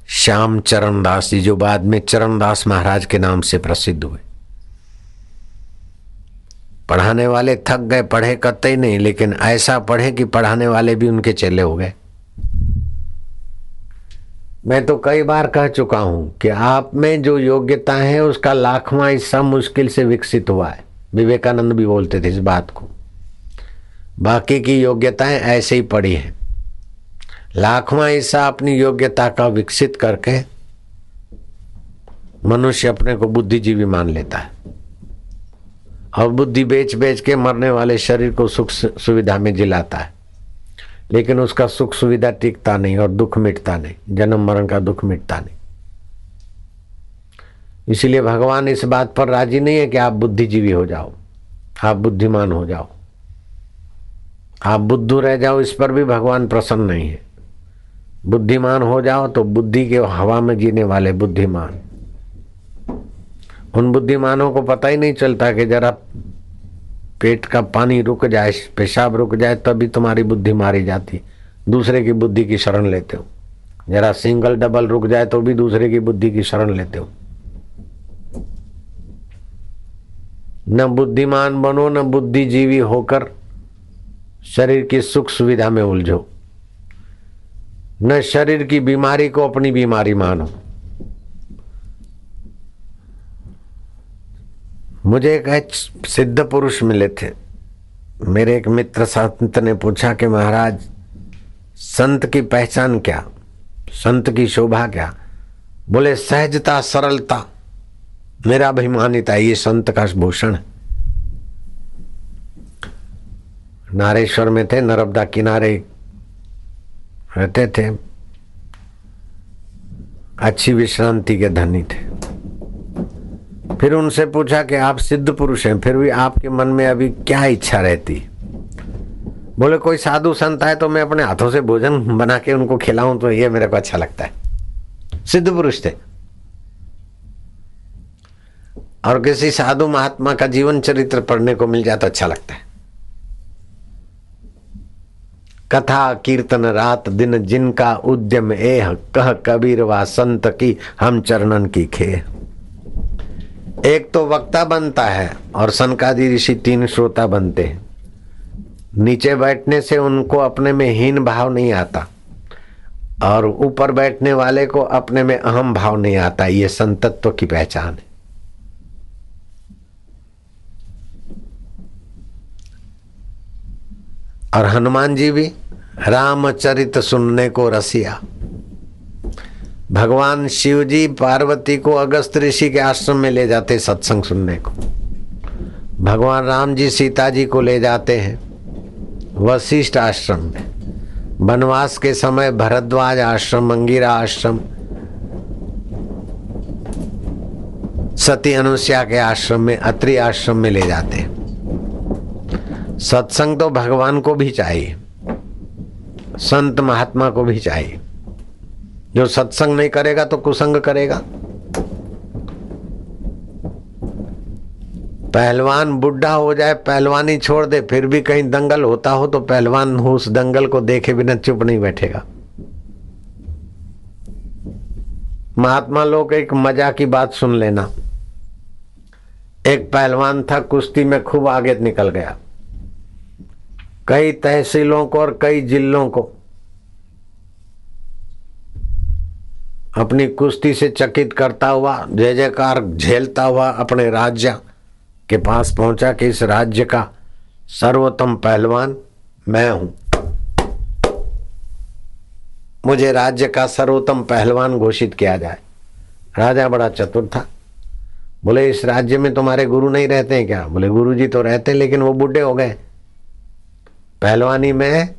श्याम चरण दास जी जो बाद में चरणदास महाराज के नाम से प्रसिद्ध हुए। पढ़ाने वाले थक गए, पढ़े कतई नहीं, लेकिन ऐसा पढ़े कि पढ़ाने वाले भी उनके चेले हो गए। मैं तो कई बार कह चुका हूँ कि आप में जो योग्यता है, उसका लाखवां हिस्सा मुश्किल से विकसित हुआ है। विवेकानंद भी बोलते थे इस बात को। बाकी की योग्यताएँ ऐसे ही पड़ी है। लाखवां हिस्सा अपनी योग्यता का विकसित करके मनुष्य अपने को बुद्धिजीवी मान लेता है। और बुद्धि बेच बेच के मरने वाले शरीर को सुख सुविधा में जिलाता है। लेकिन उसका सुख सुविधा टिकता नहीं और दुख मिटता नहीं, जन्म मरण का दुख मिटता नहीं। इसीलिए भगवान इस बात पर राज़ी नहीं है कि आप बुद्धिजीवी हो जाओ, आप बुद्धिमान हो जाओ। आप बुद्धू रह जाओ, इस पर भी भगवान प्रसन्न नहीं है। बुद्धिमान हो जाओ तो बुद्धि के हवा में जीने वाले बुद्धिमान। उन बुद्धिमानों को पता ही नहीं चलता कि जरा पेट का पानी रुक जाए, पेशाब रुक जाए, तभी तुम्हारी बुद्धि मारी जाती। दूसरे की बुद्धि की शरण लेते हो। जरा सिंगल डबल रुक जाए तो भी दूसरे की बुद्धि की शरण लेते हो। न बुद्धिमान बनो, न बुद्धिजीवी होकर शरीर की सुख सुविधा में उलझो। न शरीर की बीमारी को अपनी बीमारी मानो। मुझे एक सिद्ध पुरुष मिले थे। मेरे एक मित्र संत ने पूछा कि महाराज, संत की पहचान क्या? संत की शोभा क्या? बोले, सहजता, सरलता। मेरा अभिमानिता ये संत का भूषण है। नारेश्वर में थे, नर्मदा किनारे रहते थे। अच्छी विश्रांति के धनी थे। फिर उनसे पूछा कि आप सिद्ध पुरुष हैं, फिर भी आपके मन में अभी क्या इच्छा रहती? बोले, कोई साधु संत है तो मैं अपने हाथों से भोजन बना के उनको खिलाऊं तो ये मेरे को अच्छा लगता है। सिद्ध पुरुष थे। और किसी साधु महात्मा का जीवन चरित्र पढ़ने को मिल जाए तो अच्छा लगता है। कथा, कीर्तन, रात, दिन, जिनका उद्यम एह, कह कबीर व संत की हम चरणन की खे एक तो वक्ता बनता है और सनकादि ऋषि तीन श्रोता बनते हैं। नीचे बैठने से उनको अपने में हीन भाव नहीं आता और ऊपर बैठने वाले को अपने में अहम भाव नहीं आता, ये संतत्व की पहचान है। और हनुमान जी भी रामचरित सुनने को रसिया। भगवान शिव जी पार्वती को अगस्त ऋषि के आश्रम में ले जाते सत्संग सुनने को। भगवान राम जी सीता जी को ले जाते हैं वशिष्ठ आश्रम में। वनवास के समय भरद्वाज आश्रम, मंगीरा आश्रम, सती अनुष्या के आश्रम में, अत्रि आश्रम में ले जाते हैं। सत्संग तो भगवान को भी चाहिए। संत महात्मा को भी चाहिए। जो सत्संग नहीं करेगा तो कुसंग करेगा। पहलवान बुढ़ा हो जाए, पहलवानी छोड़ दे, फिर भी कहीं दंगल होता हो तो पहलवान उस दंगल को देखे बिना चुप नहीं बैठेगा। महात्मा लोग एक मज़ा की बात सुन लेना। एक पहलवान था, कुश्ती में खूब आगे निकल गया। कई तहसीलों को और कई जिलों को। अपनी कुश्ती से चकित करता हुआ, जय जयकार झेलता हुआ अपने राज्य के पास पहुँचा कि इस राज्य का सर्वोत्तम पहलवान मैं हूँ। मुझे राज्य का सर्वोत्तम पहलवान घोषित किया जाए। राजा बड़ा चतुर था। बोले, इस राज्य में तुम्हारे गुरु नहीं रहते हैं क्या? बोले गुरु जी तो रहते हैं, लेकिन वो बूढ़े हो गए पहलवानी में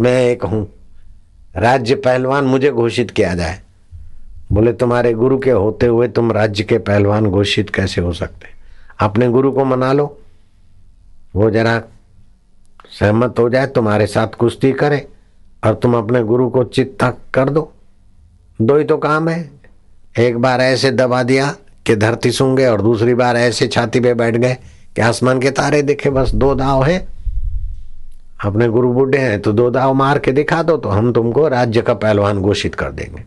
मैं एक हूँ। राज्य पहलवान मुझे घोषित किया जाए। बोले, तुम्हारे गुरु के होते हुए तुम राज्य के पहलवान घोषित कैसे हो सकते? अपने गुरु को मना लो। वो जरा सहमत हो जाए, तुम्हारे साथ कुश्ती करे और तुम अपने गुरु को चित्ता कर दो। दो ही तो काम है। एक बार ऐसे दबा दिया कि धरती सूँगे और दूसरी बार ऐसे छाती पे बैठ गए कि आसमान के तारे दिखे, बस दो दाव है। अपने गुरु बुढ़े हैं तो दो दाव मार के दिखा दो तो हम तुमको राज्य का पहलवान घोषित कर देंगे।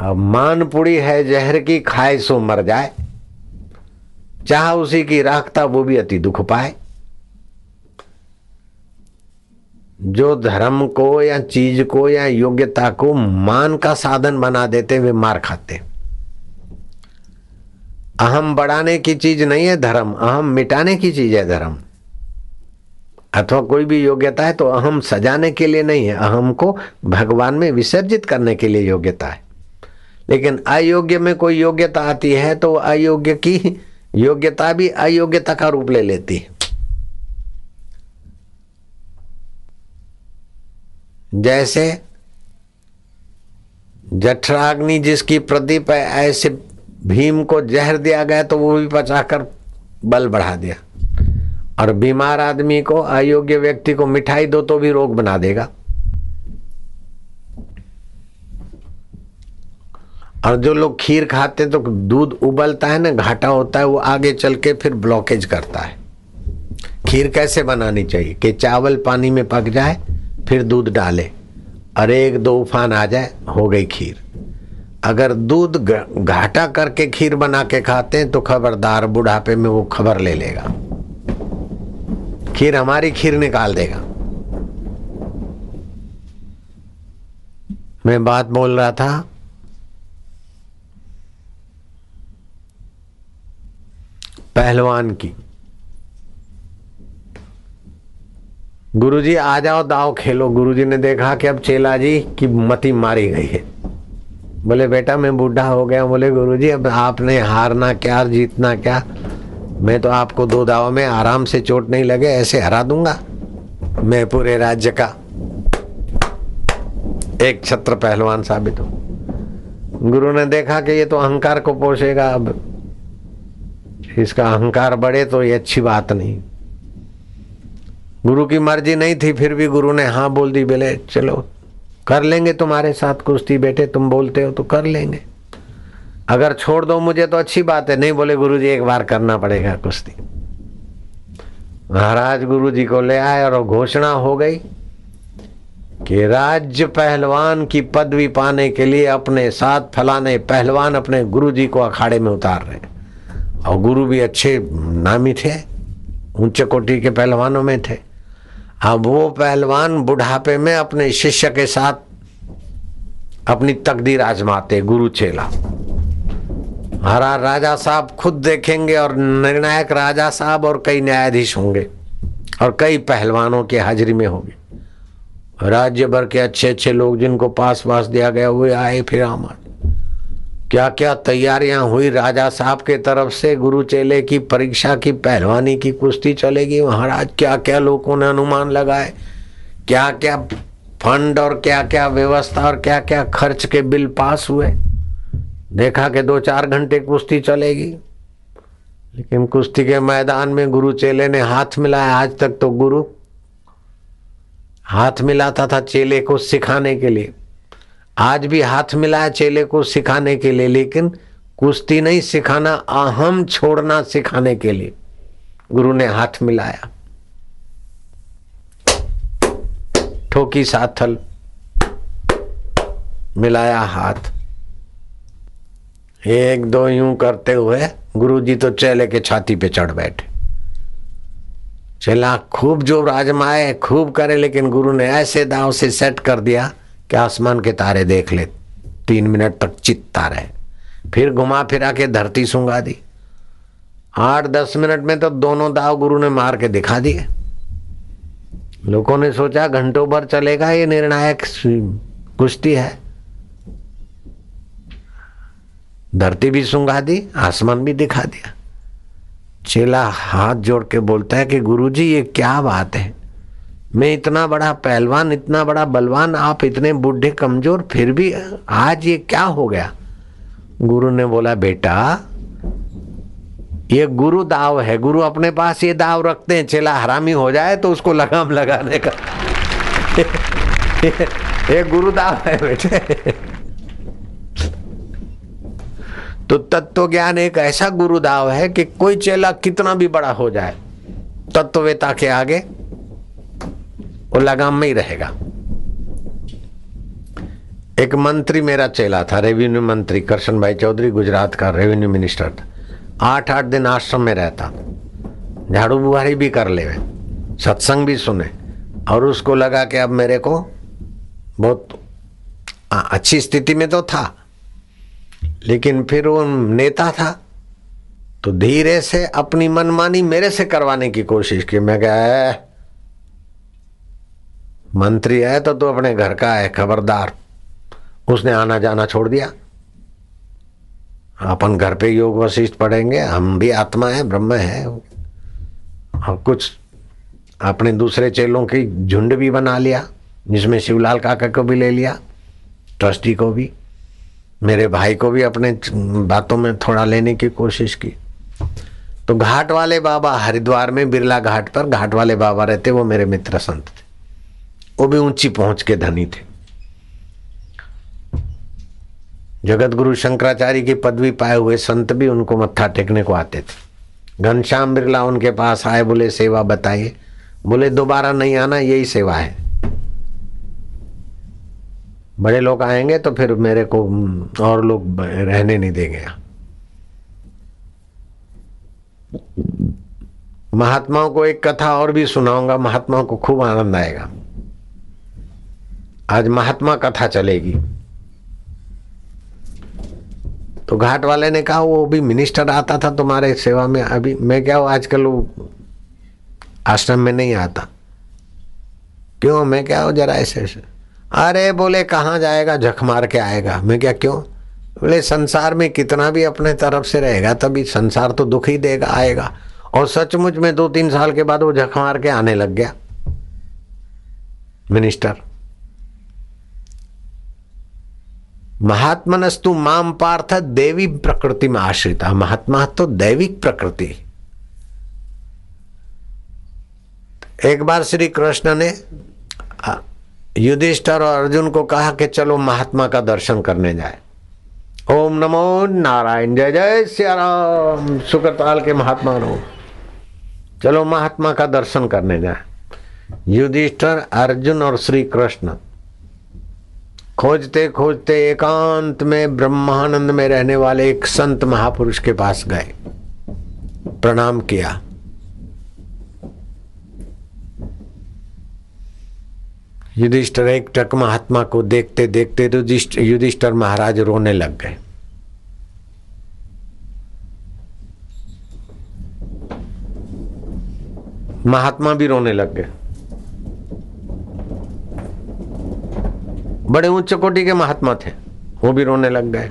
अब मानपुड़ी है जहर की, खाए सो मर जाए। चाह उसी की राखता, वो भी अति दुख पाए। जो धर्म को या चीज़ को या योग्यता को मान का साधन बना देते, वे मार खाते। अहम बढ़ाने की चीज़ नहीं है धर्म, अहम मिटाने की चीज़ है धर्म। अथवा कोई भी योग्यता है तो अहम सजाने के लिए नहीं है, अहम को भगवान में विसर्जित करने के लिए योग्यता है। लेकिन अयोग्य में कोई योग्यता आती है तो अयोग्य की योग्यता भी अयोग्यता का रूप ले लेती है। जैसे जठराग्नि जिसकी प्रदीप है, ऐसे भीम को जहर दिया गया तो वो भी पचाकर बल बढ़ा दिया। और बीमार आदमी को, अयोग्य व्यक्ति को मिठाई दो तो भी रोग बना देगा। और जो लोग खीर खाते हैं तो दूध उबलता है ना, घाटा होता है, वो आगे चल के फिर ब्लॉकेज करता है। खीर कैसे बनानी चाहिए? कि चावल पानी में पक जाए, फिर दूध डाले। और एक दो उफान आ जाए, हो गई खीर। अगर दूध घाटा करके खीर बना के खाते हैं तो खबरदार बुढ़ापे में वो खबर ले लेगा। खीर हमारी खीर निकाल देगा। मैं बात बोल रहा था, पहलवान की। गुरुजी, आ जाओ, दाव खेलो। गुरुजी ने देखा कि अब चेला जी की मती मारी गई है। बोले, बेटा, मैं बूढ़ा हो गया बोले, गुरुजी, अब आपने हारना क्या, जीतना क्या? मैं तो आपको दो दाव में आराम से चोट नहीं लगे, ऐसे हरा दूँगा मैं पूरे राज्य का। एक छत्र पहलवान साबित हूँ। गुरु ने देखा कि ये तो अहंकार को पोषेगा अब। इसका अहंकार बढ़े तो ये अच्छी बात नहीं। गुरु की मर्ज़ी नहीं थी, फिर भी गुरु ने हाँ बोल दी, बोले, चलो कर लेंगे तुम्हारे साथ कुश्ती बेटे, तुम बोलते हो तो कर लेंगे। अगर छोड़ दो मुझे तो अच्छी बात है, नहीं बोले गुरु जी एक बार करना पड़ेगा कुश्ती। महाराज गुरु जी को ले आए और घोषणा हो गई कि राज्य पहलवान की पदवी पाने के लिए अपने साथ फलाने पहलवान अपने गुरु जी को अखाड़े में उतार रहे और गुरु भी अच्छे नामी थे, ऊँचे कोटि के पहलवानों में थे। अब वो पहलवान बुढ़ापे में अपने शिष्य के साथ अपनी तकदीर आजमाते, गुरु चेला। हरा राजा साहब खुद देखेंगे और निर्णायक राजा साहब और कई न्यायाधीश होंगे और कई पहलवानों की हाजिरी में होंगे। राज्य भर के अच्छे अच्छे लोग जिनको पास पास दिया गया हुए आए फिर आमद क्या क्या तैयारियाँ हुई? राजा साहब के तरफ़ से गुरु चेले की परीक्षा की, पहलवानी की कुश्ती चलेगी? महाराज क्या क्या लोगों ने अनुमान लगाए? क्या क्या फंड और क्या क्या व्यवस्था और क्या क्या खर्च के बिल पास हुए? देखा कि दो चार घंटे कुश्ती चलेगी। लेकिन कुश्ती के मैदान में गुरु चेले ने हाथ मिलाया। आज तक तो गुरु हाथ मिलाता था चेले को सिखाने के लिए। आज भी हाथ मिलाया चेले को सिखाने के लिए, लेकिन कुश्ती नहीं सिखाना, अहम छोड़ना सिखाने के लिए। गुरु ने हाथ मिलाया। ठोकी साथल, मिलाया हाथ। एक दो यूँ करते हुए गुरु जी तो चेले के छाती पे चढ़ बैठे। चेला खूब जो राजमाए खूब करे, लेकिन गुरु ने ऐसे दाव से सेट कर दिया कि आसमान के तारे देख ले, तीन मिनट तक चित्ता रहे। फिर घुमा फिरा के धरती सुंगा दी। आठ दस मिनट में तो दोनों दाव गुरु ने मार के दिखा दिए। लोगों ने सोचा, घंटों भर चलेगा ये निर्णायक कुश्ती है। धरती भी सुंगा दी, आसमान भी दिखा दिया। चेला हाथ जोड़ के बोलता है कि गुरुजी, ये क्या बात है? मैं इतना बड़ा पहलवान, इतना बड़ा बलवान, आप इतने बूढ़े कमज़ोर, फिर भी आज ये क्या हो गया? गुरु ने बोला, बेटा, ये गुरु दाव है, गुरु अपने पास ये दाव रखते हैं, चेला हरामी हो जाए तो उसको लगाम लगाने का ये गुरु दाव है, बेटे तो तत्व ज्ञान एक ऐसा गुरुदाव है कि कोई चेला कितना भी बड़ा हो जाए, तत्ववेता के आगे वो लगाम में ही रहेगा। एक मंत्री मेरा चेला था, रेवेन्यू मंत्री करशन भाई चौधरी, गुजरात का रेवेन्यू मिनिस्टर था। आठ आठ दिन आश्रम में रहता। झाड़ू बुहारी भी कर ले सत्संग भी सुने। और उसको लगा कि अब मेरे को बहुत अच्छी स्थिति में तो था, लेकिन फिर वो नेता था तो धीरे से अपनी मनमानी मेरे से करवाने की कोशिश की। मैं क्या मंत्री है तो तू अपने घर का है, खबरदार। उसने आना जाना छोड़ दिया। अपन घर पे योग वशिष्ठ पढ़ेंगे, हम भी आत्मा है, ब्रह्म है। और कुछ अपने दूसरे चेलों की झुंड भी बना लिया, जिसमें शिवलाल काका को भी ले लिया, ट्रस्टी को भी। मेरे भाई को भी अपने बातों में थोड़ा लेने की कोशिश की। तो घाट वाले बाबा, हरिद्वार में बिरला घाट पर घाट वाले बाबा रहते, वो मेरे मित्र संत थे। वो भी ऊँची पहुँच के धनी थे। जगत गुरु शंकराचार्य की पदवी पाए हुए संत भी उनको मत्था टेकने को आते थे। घनश्याम बिरला उनके पास आए, बोले, सेवा बताइए। बोले, दोबारा नहीं आना, यही सेवा है। बड़े लोग आएँगे तो फिर मेरे को और लोग रहने नहीं देंगे महात्माओं को एक कथा और भी सुनाऊँगा, महात्माओं को खूब आनंद आएगा। आज महात्मा कथा चलेगी। तो घाट वाले ने कहा, वो भी मिनिस्टर आता था तुम्हारे सेवा में, अभी मैं क्या हूँ? आजकल वो आश्रम में नहीं आता। क्यों? मैं क्या हूँ? जरा ऐसे ऐसे। अरे बोले, कहाँ जाएगा? झक मार के आएगा। मैं क्या, क्यों? बोले, संसार में कितना भी अपने तरफ़ से रहेगा, तभी संसार तो दुख ही देगा, आएगा। और सचमुच में दो तीन साल के बाद वो झक मार के आने लग गया। मिनिस्टर महात्मनस्तु माम पार्थ देवी प्रकृति में आश्रित। महात्मा तो दैविक प्रकृति। एक बार श्री कृष्ण ने युधिष्ठर और अर्जुन को कहा कि चलो महात्मा का दर्शन करने जाए। ओम नमो नारायण, जय जय सियाराम। सुकरताल के महात्मा रो चलो महात्मा का दर्शन करने जाए। युधिष्ठर, अर्जुन और श्री कृष्ण खोजते खोजते एकांत में ब्रह्मानंद में रहने वाले एक संत महापुरुष के पास गए। प्रणाम किया। युधिष्ठर एक टक महात्मा को देखते देखते तो युधिष्ठर महाराज रोने लग गए। महात्मा भी रोने लग गए। बड़े उच्च कोटि के महात्मा थे, वो भी रोने लग गए।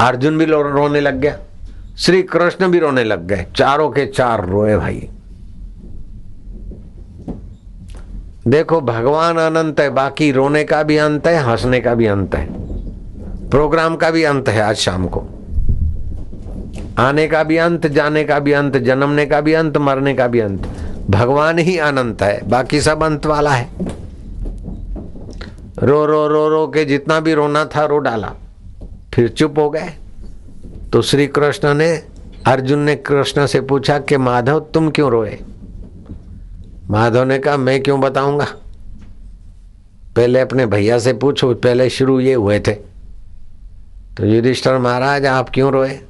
अर्जुन भी रोने लग गया, श्री कृष्ण भी रोने लग गए, चारों के चार रोए भाई। देखो, भगवान अनंत है, बाकी रोने का भी अंत है, हंसने का भी अंत है। प्रोग्राम का भी अंत है आज शाम को। आने का भी अंत, जाने का भी अंत, जन्मने का भी अंत, मरने का भी अंत। भगवान ही अनंत है, बाकी सब अंत वाला है। रो रो रो रो के जितना भी रोना था, रो डाला। फिर चुप हो गए। तो श्री कृष्ण ने, अर्जुन ने कृष्ण से पूछा कि, माधव, तुम क्यों रोए? माधव ने कहा, मैं क्यों बताऊँगा? पहले अपने भैया से पूछो, पहले शुरू ये हुए थे। तो युधिष्ठर महाराज, आप क्यों रोए?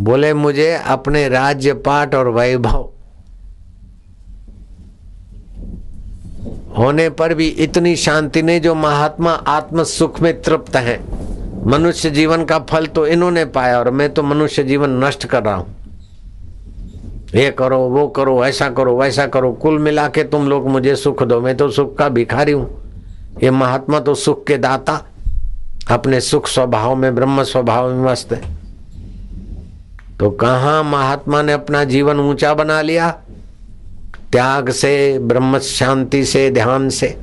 बोले, मुझे अपने राज्य पाठ और वैभव होने पर भी इतनी शांति नहीं जो महात्मा आत्म सुख में तृप्त हैं। मनुष्य जीवन का फल तो इन्होंने पाया और मैं तो मनुष्य जीवन नष्ट कर रहा हूँ। ये करो, वो करो, ऐसा करो, वैसा करो। कुल मिला के तुम लोग मुझे सुख दो। मैं तो सुख का भिखारी हूँ। ये महात्मा तो सुख के दाता। अपने सुख स्वभाव में, ब्रह्म स्वभाव में मस्त है। तो कहा महात्मा ने अपना जीवन ऊँचा बना लिया? त्याग से, ब्रह्म शांति से, ध्यान से।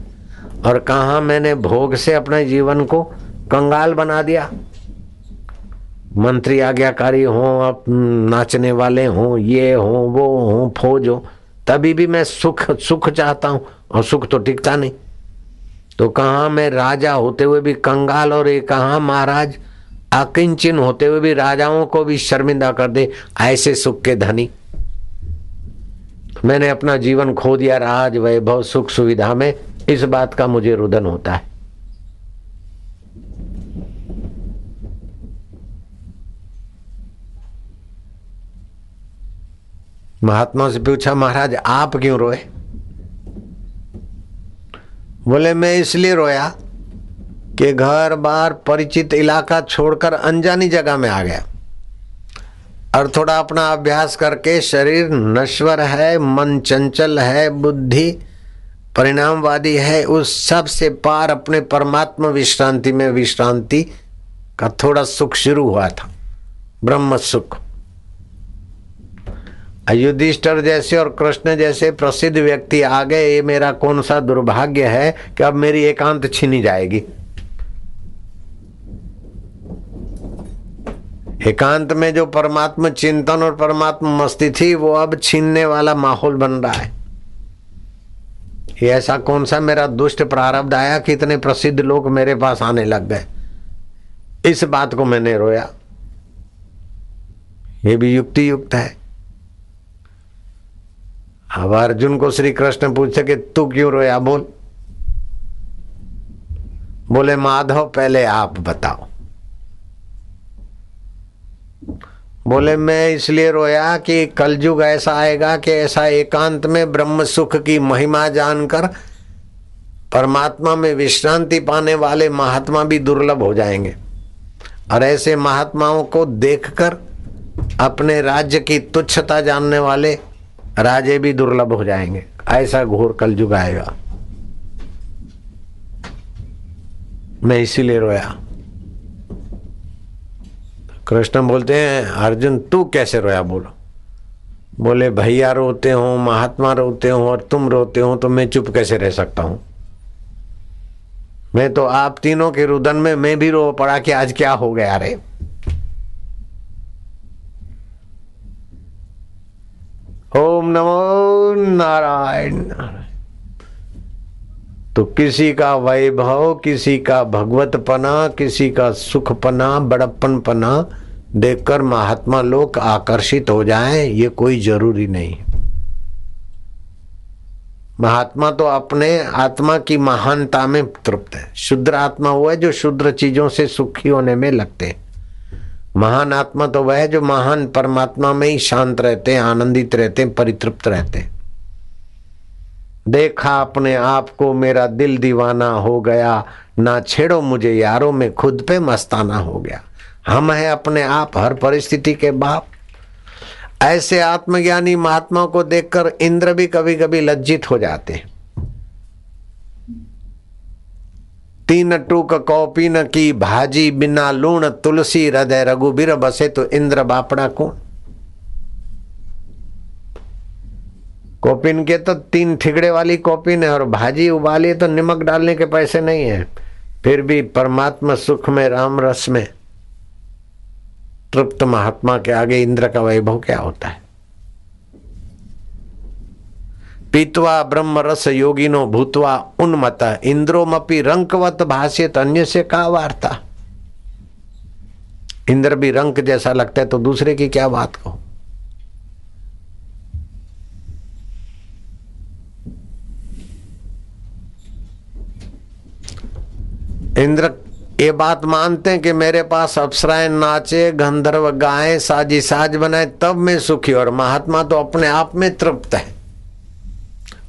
और कहा मैंने भोग से अपने जीवन को कंगाल बना दिया? मंत्री आज्ञाकारी हो अब नाचने वाले हो, ये हो, वो हो, फौज हो, तभी भी मैं सुख सुख चाहता हूँ, और सुख तो टिकता नहीं। तो कहा मैं राजा होते हुए भी कंगाल और ये कहा महाराज अकिंचन होते हुए भी राजाओं को भी शर्मिंदा कर दे, ऐसे सुख के धनी। मैंने अपना जीवन खो दिया राज, वैभव, सुख, सुविधा में। इस बात का मुझे रुदन होता है। महात्मा से पूछा, महाराज, आप क्यों रोए? बोले, मैं इसलिए रोया कि घर, बार, परिचित इलाका छोड़कर अनजानी जगह में आ गया। और थोड़ा अपना अभ्यास करके शरीर नश्वर है, मन चंचल है, बुद्धि परिणामवादी है, उस सबसे पार अपने परमात्मा विश्रांति में विश्रांति का थोड़ा सुख शुरू हुआ था। ब्रह्म सुख। युधिष्ठर जैसे और कृष्ण जैसे प्रसिद्ध व्यक्ति आ गए, ये मेरा कौन सा दुर्भाग्य है कि अब मेरी एकांत छीनी जाएगी? एकांत में जो परमात्मा चिंतन और परमात्मा मस्ती थी, वो अब छीनने वाला माहौल बन रहा है। ये ऐसा कौन सा मेरा दुष्ट प्रारब्ध आया कि इतने प्रसिद्ध लोग मेरे पास आने लग गए? इस बात को मैंने रोया। ये भी युक्ति युक्त है। अब अर्जुन को श्री कृष्ण पूछे कि तू क्यों रोया? बोल। बोले, माधव, पहले आप बताओ। बोले, मैं इसलिए रोया कि कलयुग ऐसा आएगा कि ऐसा एकांत में ब्रह्म सुख की महिमा जानकर परमात्मा में विश्रांति पाने वाले महात्मा भी दुर्लभ हो जाएँगे। और ऐसे महात्माओं को देखकर अपने राज्य की तुच्छता जानने वाले राजे भी दुर्लभ हो जाएँगे। ऐसा घोर कलयुग आएगा। मैं इसीलिए रोया। कृष्ण बोलते हैं, अर्जुन, तू कैसे रोया? बोलो। बोले, भैया रोते हो, महात्मा रोते हो और तुम रोते हो तो मैं चुप कैसे रह सकता हूँ? मैं तो आप तीनों के रुदन में, मैं भी रो पड़ा कि आज क्या हो गया रे? ओम नमो नारायण। तो किसी का वैभव, किसी का भगवतपना, किसी का सुखपना बड़प्पन पना देखकर महात्मा लोग आकर्षित हो जाएँ, ये कोई ज़रूरी नहीं। महात्मा तो अपने आत्मा की महानता में तृप्त है। शुद्र आत्मा वो है जो शुद्र चीज़ों से सुखी होने में लगते हैं। महान आत्मा तो वह है जो महान परमात्मा में ही शांत रहते हैं, आनंदित रहते हैं, परितृप्त रहते हैं। देखा अपने आप को मेरा दिल दीवाना हो गया। ना छेड़ो मुझे यारों में खुद पे मस्ताना हो गया। हम हैं अपने आप हर परिस्थिति के बाप। ऐसे आत्मज्ञानी महात्मा को देखकर इंद्र भी कभी कभी लज्जित हो जाते हैं। तीन टूक कौपीन की भाजी बिना लूण तुलसी हृदय रघुबीर बसे तो इंद्र बापड़ा कौन? कॉपिन के तो तीन ठिगड़े वाली कॉपिन है और भाजी उबाली तो नमक डालने के पैसे नहीं है। फिर भी परमात्मा सुख में, राम रस में। तृप्त महात्मा के आगे इंद्र का वैभव क्या होता है? पीतवा ब्रह्म रस योगिनो भूतवा उन्मत इंद्रोमपि रंकवत भाष्यत अन्य से का वार्ता? इंद्र भी रंक जैसा लगता है तो दूसरे की क्या बात कहो? इंद्र, ये बात मानते हैं कि मेरे पास अप्सराएँ, नाचे, गंधर्व गाए, साजी साज बनाए, तब मैं सुखी और महात्मा तो अपने आप में तृप्त है।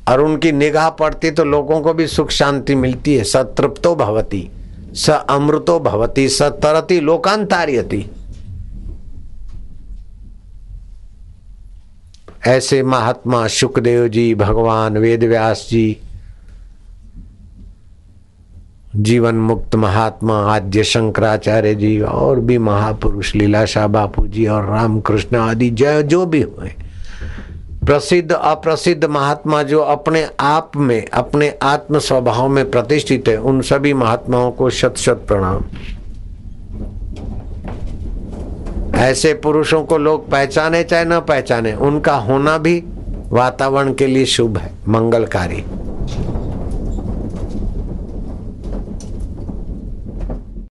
और उनकी निगाह पड़ती तो लोगों को भी सुख शांति मिलती है। सतृप्तो भवती, स अमृतो भवती, स तरती लोकांतारियती। ऐसे महात्मा सुखदेव जी, भगवान वेदव्यास जी जीवन मुक्त महात्मा आद्य शंकराचार्य जी और भी महापुरुष लीलाशाह बापू जी और रामकृष्ण आदि जय, जो भी हुए। प्रसिद्ध, अप्रसिद्ध महात्मा जो अपने आप में, अपने आत्म स्वभाव में प्रतिष्ठित है, उन सभी महात्माओं को शत शत प्रणाम। ऐसे पुरुषों को लोग पहचाने चाहे न पहचाने, उनका होना भी वातावरण के लिए शुभ है, मंगलकारी।